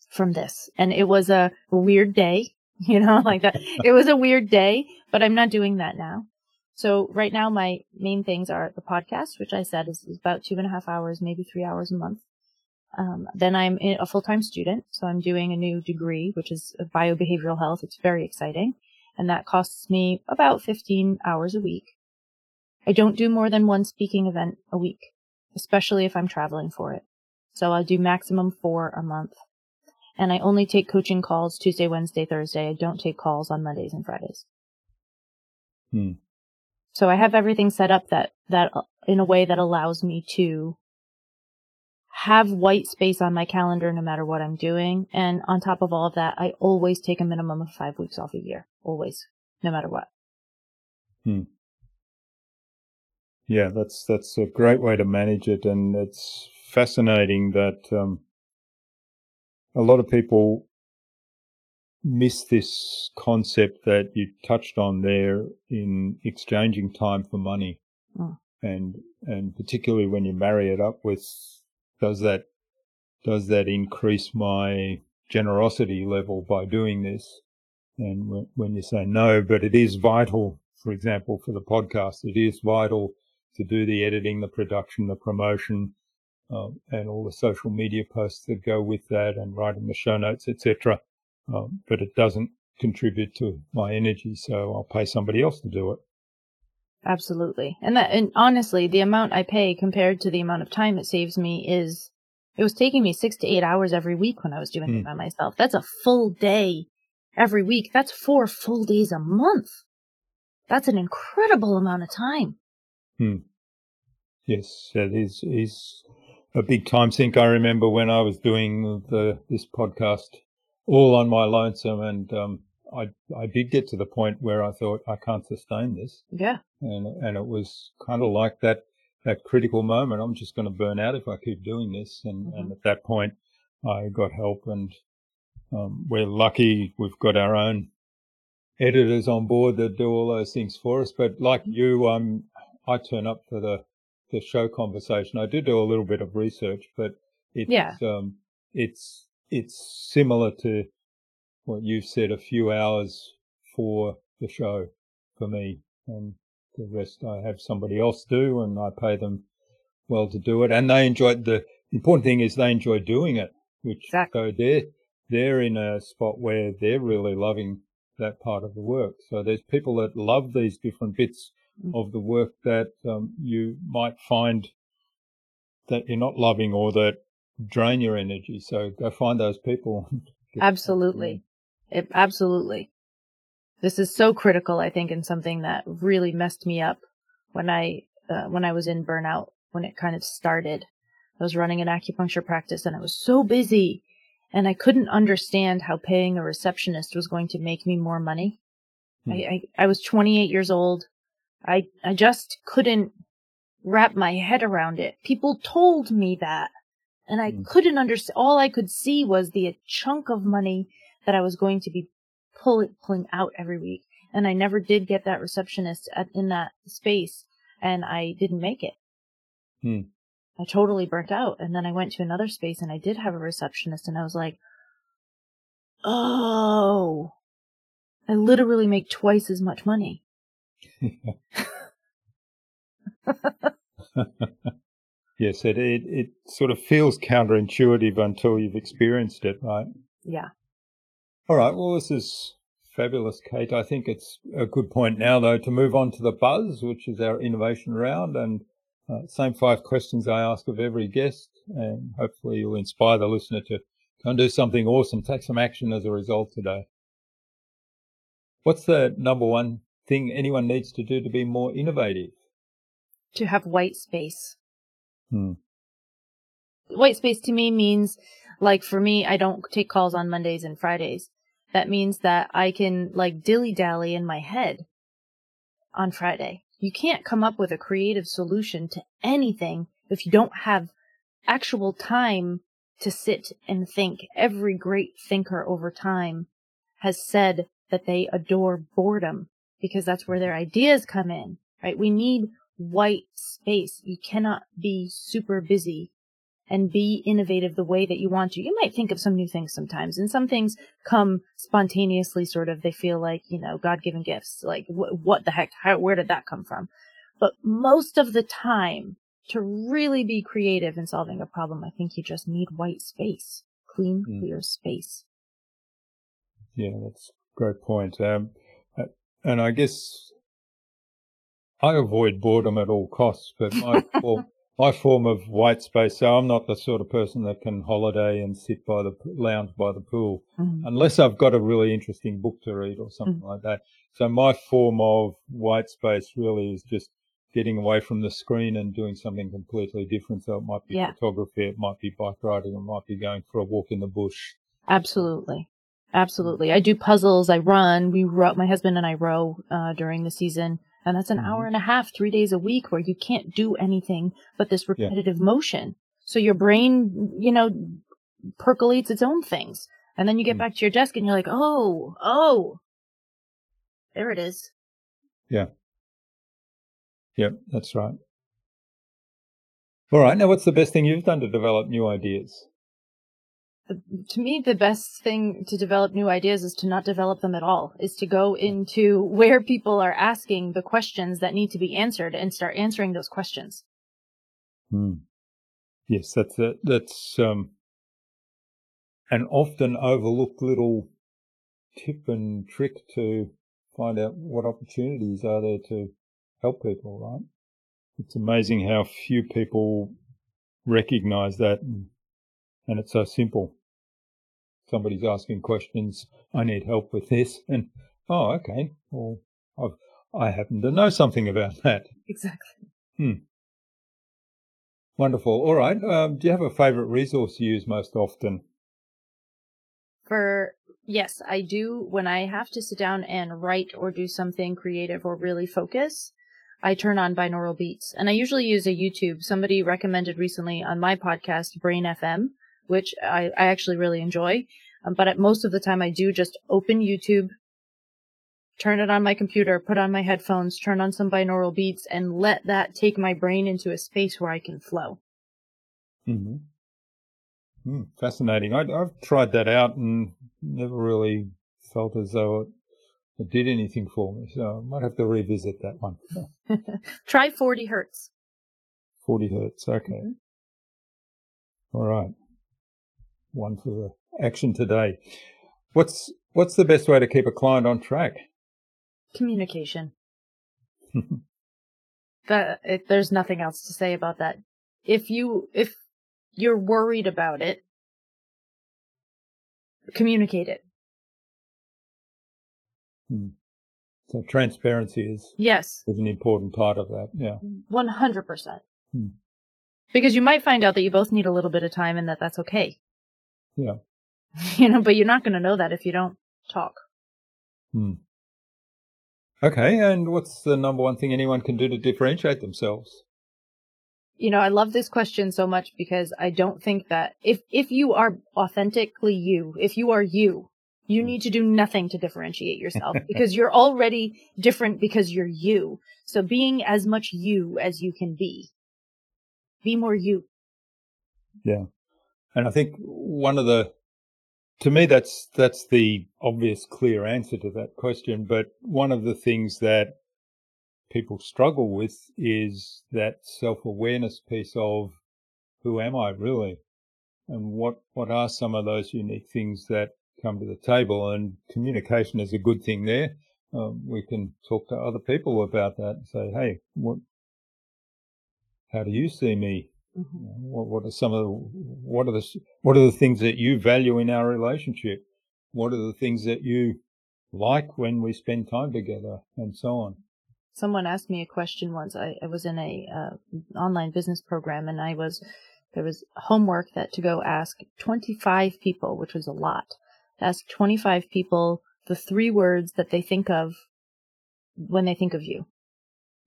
from this. And it was a weird day, you know, like that. it was a weird day, but I'm not doing that now. So right now, my main things are the podcast, which I said is, is about two and a half hours, maybe three hours a month. Um, then I'm a full-time student, so I'm doing a new degree, which is biobehavioral health. It's very exciting, and that costs me about 15 hours a week. I don't do more than one speaking event a week, especially if I'm traveling for it. So I'll do maximum four a month. And I only take coaching calls Tuesday, Wednesday, Thursday. I don't take calls on Mondays and Fridays. Hmm. So I have everything set up that, that in a way that allows me to have white space on my calendar no matter what I'm doing. And on top of all of that, I always take a minimum of five weeks off a year. Always. No matter what. Hmm. Yeah, that's, that's a great way to manage it. And it's fascinating that, um, a lot of people miss this concept that you touched on there in exchanging time for money. Mm. And, and particularly when you marry it up with, does that, does that increase my generosity level by doing this? And when you say no, but it is vital, for example, for the podcast, it is vital to do the editing, the production, the promotion, um, and all the social media posts that go with that and writing the show notes, etc um, but it doesn't contribute to my energy, so I'll pay somebody else to do it. Absolutely. And that, and honestly, the amount I pay compared to the amount of time it saves me is, it was taking me six to eight hours every week when I was doing mm. it hmm. by myself. That's a full day every week. That's four full days a month. That's an incredible amount of time. Hmm. Yes, that is, is a big time sink. I remember when I was doing the, this podcast all on my lonesome. And um, I I did get to the point where I thought I can't sustain this. Yeah. And and it was kind of like that that critical moment. I'm just going to burn out if I keep doing this. And mm-hmm. and at that point, I got help, and um, we're lucky we've got our own editors on board that do all those things for us. But like mm-hmm. you, um, I turn up for the the show conversation. I do do a little bit of research, but it's yeah. um, it's it's similar to what you've said, a few hours for the show for me. And the rest I have somebody else do and I pay them well to do it. And they enjoy the important thing is they enjoy doing it, which exactly. so they're, they're in a spot where they're really loving that part of the work. So there's people that love these different bits mm-hmm. of the work that um, you might find that you're not loving or that drain your energy. So go find those people. absolutely. It, absolutely. This is so critical, I think, and something that really messed me up when I, uh, when I was in burnout, when it kind of started. I was running an acupuncture practice and I was so busy and I couldn't understand how paying a receptionist was going to make me more money. Hmm. I, I, I was 28 years old. I, I just couldn't wrap my head around it. People told me that. And I mm. couldn't understand. All I could see was the chunk of money that I was going to be pulling pulling out every week. And I never did get that receptionist at, in that space, and I didn't make it. Hmm. I totally burnt out. And then I went to another space and I did have a receptionist and I was like, oh, I literally make twice as much money. yes, it, it it sort of feels counterintuitive until you've experienced it, right? Yeah. All right. Well, this is fabulous, Cait. I think it's a good point now, though, to move on to the buzz, which is our innovation round, and uh, same five questions I ask of every guest, and hopefully you'll inspire the listener to go and do something awesome, take some action as a result today. What's the number one thing anyone needs to do to be more innovative? To have white space. Hmm. White space to me means, like for me, I don't take calls on Mondays and Fridays. That means that I can like dilly dally in my head on Friday. You can't come up with a creative solution to anything if you don't have actual time to sit and think. Every great thinker over time has said that they adore boredom because that's where their ideas come in, right? We need white space. You cannot be super busy and be innovative the way that you want to. You might think of some new things sometimes, and some things come spontaneously, sort of. They feel like, you know, God given gifts. Like, wh- what the heck? How, where did that come from? But most of the time, to really be creative in solving a problem, I think you just need white space, clean, mm. clear space. Yeah, that's a great point. Um, and I guess I avoid boredom at all costs, but my, well, my form of white space. So I'm not the sort of person that can holiday and sit by the lounge by the pool mm-hmm. unless I've got a really interesting book to read or something mm-hmm. like that. So my form of white space really is just getting away from the screen and doing something completely different. So it might be yeah. photography, it might be bike riding, it might be going for a walk in the bush. Absolutely. Absolutely. I do puzzles. I run. We row, my husband and I row, uh, during the season. And that's an mm-hmm. hour and a half, three days a week where you can't do anything but this repetitive yeah. motion. So your brain, you know, percolates its own things. And then you get mm back to your desk and you're like, oh, oh, there it is. Yeah. Yep, that's right. All right. Now, what's the best thing you've done to develop new ideas? To me, the best thing to develop new ideas is to not develop them at all, is to go into where people are asking the questions that need to be answered and start answering those questions. Hmm. Yes, that's a, that's um, an often overlooked little tip and trick to find out what opportunities are there to help people, right? It's amazing how few people recognize that and, and it's so simple somebody's asking questions. I need help with this. And, oh, okay. Well, I've, I happen to know something about that. Exactly. Hmm. Wonderful. All right. Um, do you have a favorite resource you use most often? For, yes, I do. When I have to sit down and write or do something creative or really focus, I turn on binaural beats and I usually use a YouTube. Somebody recommended recently on my podcast, Brain FM which I, I actually really enjoy. Um, but at most of the time I do just open YouTube, turn it on my computer, put on my headphones, turn on some binaural beats and let that take my brain into a space where I can flow. Mm-hmm. Mm, fascinating. I, have tried that out and never really felt as though it, it, did anything for me. So I might have to revisit that one. Try 40 hertz. 40 hertz. Okay. Mm-hmm. All right one for the action today. What's what's the best way to keep a client on track? Communication. that it, there's nothing else to say about that. If you if you're worried about it, communicate it. Hmm. So transparency is yes is an important part of that. Yeah, one hundred percent. Hmm. Because you might find out that you both need a little bit of time, and that that's okay. Yeah. You know, but you're not going to know that if you don't talk. Hmm. Okay, and what's the number one thing anyone can do to differentiate themselves? You know, I love this question so much because I don't think that if if you are authentically you, if you are you, you hmm. need to do nothing to differentiate yourself because you're already different because you're you. So being as much you as you can be Be more you. Yeah. And I think one of the, to me, that's, that's the obvious, clear answer to that question. But one of the things that people struggle with is that self awareness piece of who am I really? And what, what are some of those unique things that come to the table? And communication is a good thing there. Um, we can talk to other people about that and say, Hey, what, how do you see me? Mm-hmm. What, what are some of the, what are the, what are the things that you value in our relationship? What are the things that you like when we spend time together and so on? Someone asked me a question once. I, I was in a uh, online business program and I was there was homework that to go ask 25 people, which was a lot. Ask 25 people the three words that they think of when they think of you.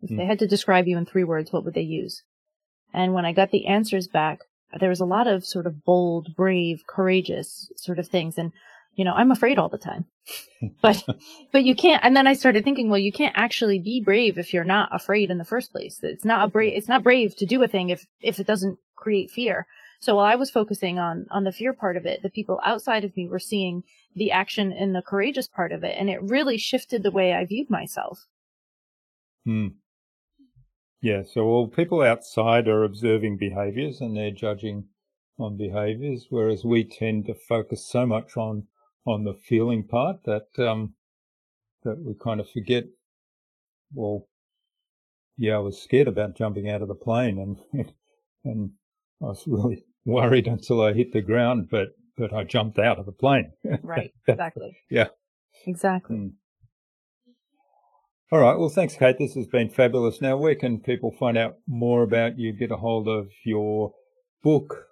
If mm. they had to describe you in three words, what would they use? And when I got the answers back, there was a lot of sort of bold, brave, courageous sort of things. And, you know, I'm afraid all the time, but, but you can't. And then I started thinking, well, you can't actually be brave if you're not afraid in the first place. It's not a brave, it's not brave to do a thing if, if it doesn't create fear. So while I was focusing on, on the fear part of it, the people outside of me were seeing the action in the courageous part of it. And it really shifted the way I viewed myself. Hmm. Yeah, so all people outside are observing behaviors and they're judging on behaviors, whereas we tend to focus so much on on the feeling part that um, that we kind of forget. Well, yeah, I was scared about jumping out of the plane, and and I was really worried until I hit the ground, but but I jumped out of the plane. Right, exactly. yeah, exactly. Mm. All right. Well, thanks, Cait. This has been fabulous. Now, where can people find out more about you, get a hold of your book,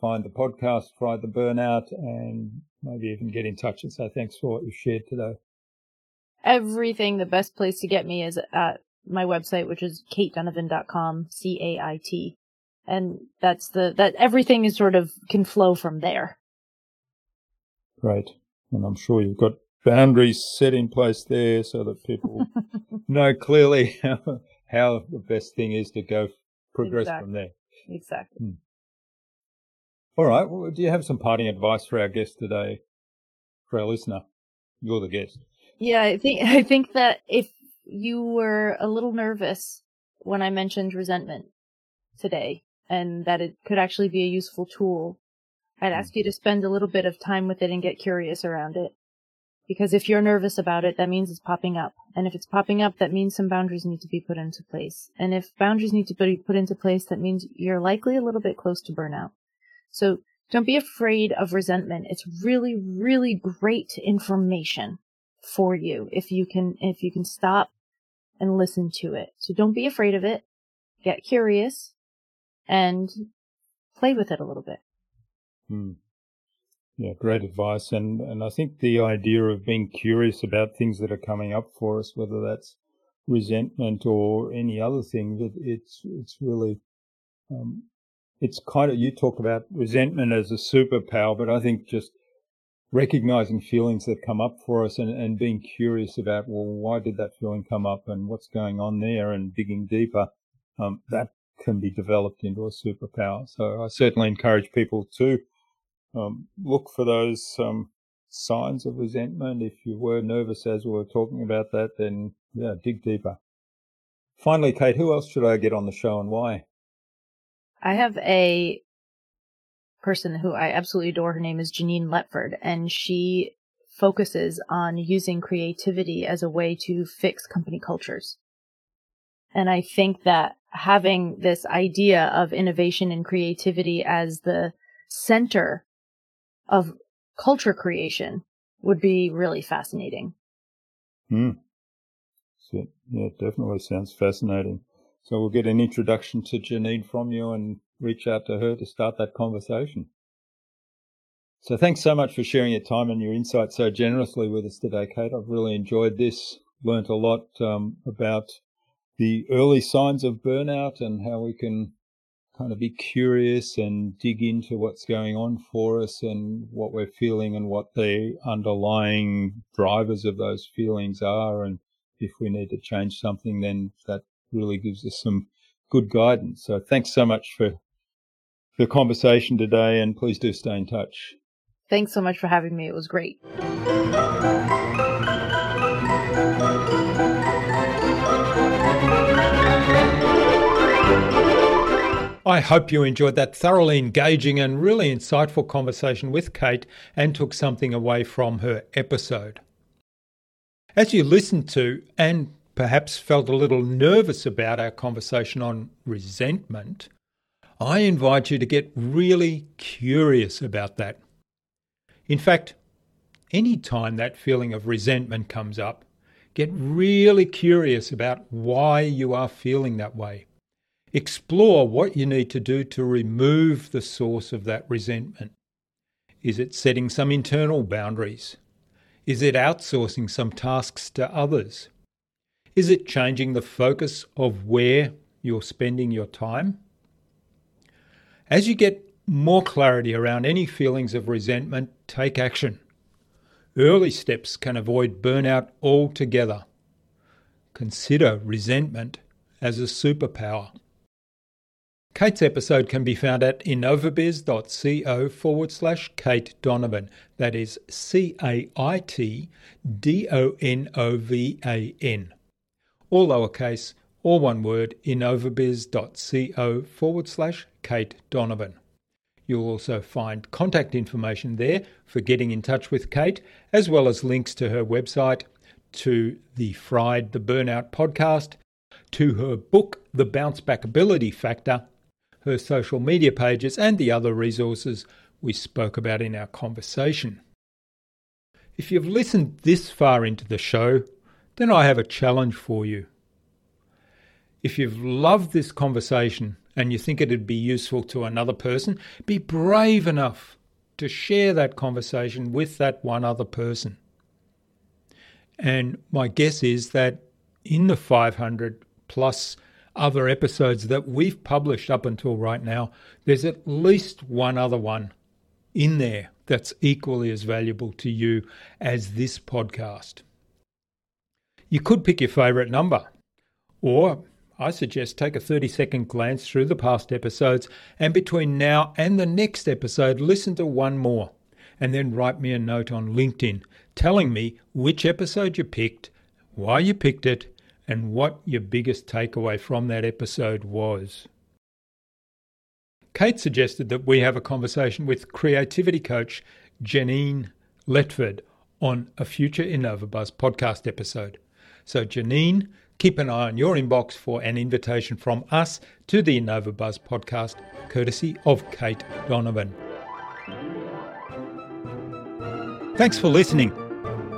find the podcast, Fried the Burnout, and maybe even get in touch and say thanks for what you shared today? Everything, the best place to get me is at my website, which is caitdonovan.com, C-A-I-T. And that's the, that everything is sort of can flow from there. Great. And I'm sure you've got boundaries set in place there so that people know clearly how, how, the best thing is to go progress exactly. from there. Exactly. Hmm. All right. Well, do you have some parting advice for our guest today, for our listener? You're the guest. Yeah, I think I think that if you were a little nervous when I mentioned resentment today, and that it could actually be a useful tool, I'd hmm. ask you to spend a little bit of time with it and get curious around it. Because if you're nervous about it, that means it's popping up. And if it's popping up, that means some boundaries need to be put into place. And if boundaries need to be put into place, that means you're likely a little bit close to burnout. So don't be afraid of resentment. It's really, really great information for you if you can, if you can stop and listen to it. So don't be afraid of it. Get curious and play with it a little bit. Hmm. Yeah, great advice. And, and I think the idea of being curious about things that are coming up for us, whether that's resentment or any other thing, that it's, it's really, um, it's kind of, you talk about resentment as a superpower, but I think just recognizing feelings that come up for us and, and being curious about, well, why did that feeling come up and what's going on there and digging deeper, um, that can be developed into a superpower. So I certainly encourage people to um, look for those um, signs of resentment. If you were nervous as we were talking about that, then yeah, dig deeper. Finally, Cait, who else should I get on the show and why? I have a person who I absolutely adore. Her name is Janine Letford, and she focuses on using creativity as a way to fix company cultures. And I think that having this idea of innovation and creativity as the center of culture creation would be really fascinating. Hmm. So, yeah, definitely sounds fascinating. So we'll get an introduction to Janine from you and reach out to her to start that conversation. So thanks so much for sharing your time and your insights so generously with us today, Cait. I've really enjoyed this, learnt a lot um, about the early signs of burnout and how we can kind of be curious and dig into what's going on for us and what we're feeling and what the underlying drivers of those feelings are. And if we need to change something, then that really gives us some good guidance. So thanks so much for the conversation today, and please do stay in touch. Thanks so much for having me. It was great. I hope you enjoyed that thoroughly engaging and really insightful conversation with Cait and took something away from her episode. As you listened to and perhaps felt a little nervous about our conversation on resentment, I invite you to get really curious about that. In fact, any time that feeling of resentment comes up, get really curious about why you are feeling that way. Explore what you need to do to remove the source of that resentment. Is it setting some internal boundaries? Is it outsourcing some tasks to others? Is it changing the focus of where you're spending your time? As you get more clarity around any feelings of resentment, take action. Early steps can avoid burnout altogether. Consider resentment as a superpower. Cait's episode can be found at innovabuzz.co forward slash Cait Donovan. That is C A I T D O N O V A N. All lowercase, all one word, innovabuzz.co forward slash Cait Donovan. You'll also find contact information there for getting in touch with Cait, as well as links to her website, to the Fried the Burnout podcast, to her book, The Bounce Backability Factor, her social media pages, and the other resources we spoke about in our conversation. If you've listened this far into the show, then I have a challenge for you. If you've loved this conversation and you think it'd be useful to another person, be brave enough to share that conversation with that one other person. And my guess is that in the 500 plus other episodes that we've published up until right now, there's at least one other one in there that's equally as valuable to you as this podcast. You could pick your favourite number, or I suggest take a 30 second glance through the past episodes and between now and the next episode, listen to one more and then write me a note on LinkedIn telling me which episode you picked, why you picked it, and what your biggest takeaway from that episode was. Cait suggested that we have a conversation with creativity coach Janine Letford on a future InnovaBuzz podcast episode. So, Janine, keep an eye on your inbox for an invitation from us to the InnovaBuzz podcast, courtesy of Kate Donovan. Thanks for listening.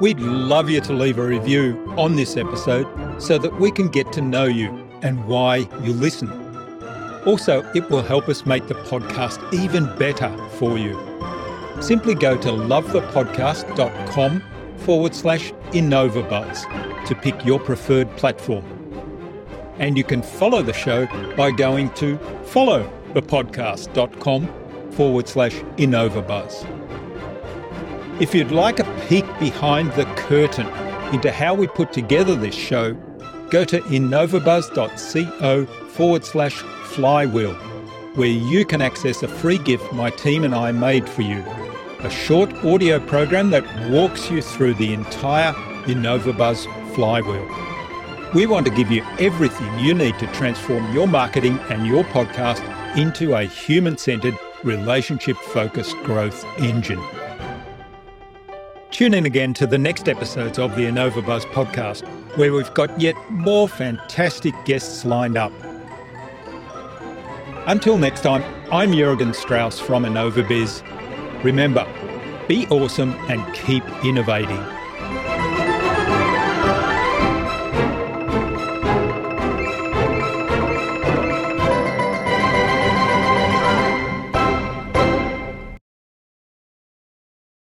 We'd love you to leave a review on this episode so that we can get to know you and why you listen. Also, it will help us make the podcast even better for you. Simply go to lovethepodcast.com forward slash InnovaBuzz to pick your preferred platform. And you can follow the show by going to followthepodcast.com forward slash InnovaBuzz. If you'd like a peek behind the curtain into how we put together this show, go to innovabuzz.co forward slash flywheel, where you can access a free gift my team and I made for you a short audio program that walks you through the entire InnovaBuzz flywheel. We want to give you everything you need to transform your marketing and your podcast into a human centered, relationship focused growth engine. Tune in again to the next episodes of the InnovaBuzz podcast, where we've got yet more fantastic guests lined up. Until next time, I'm Jurgen Strauss from InnovaBuzz. Remember, be awesome and keep innovating.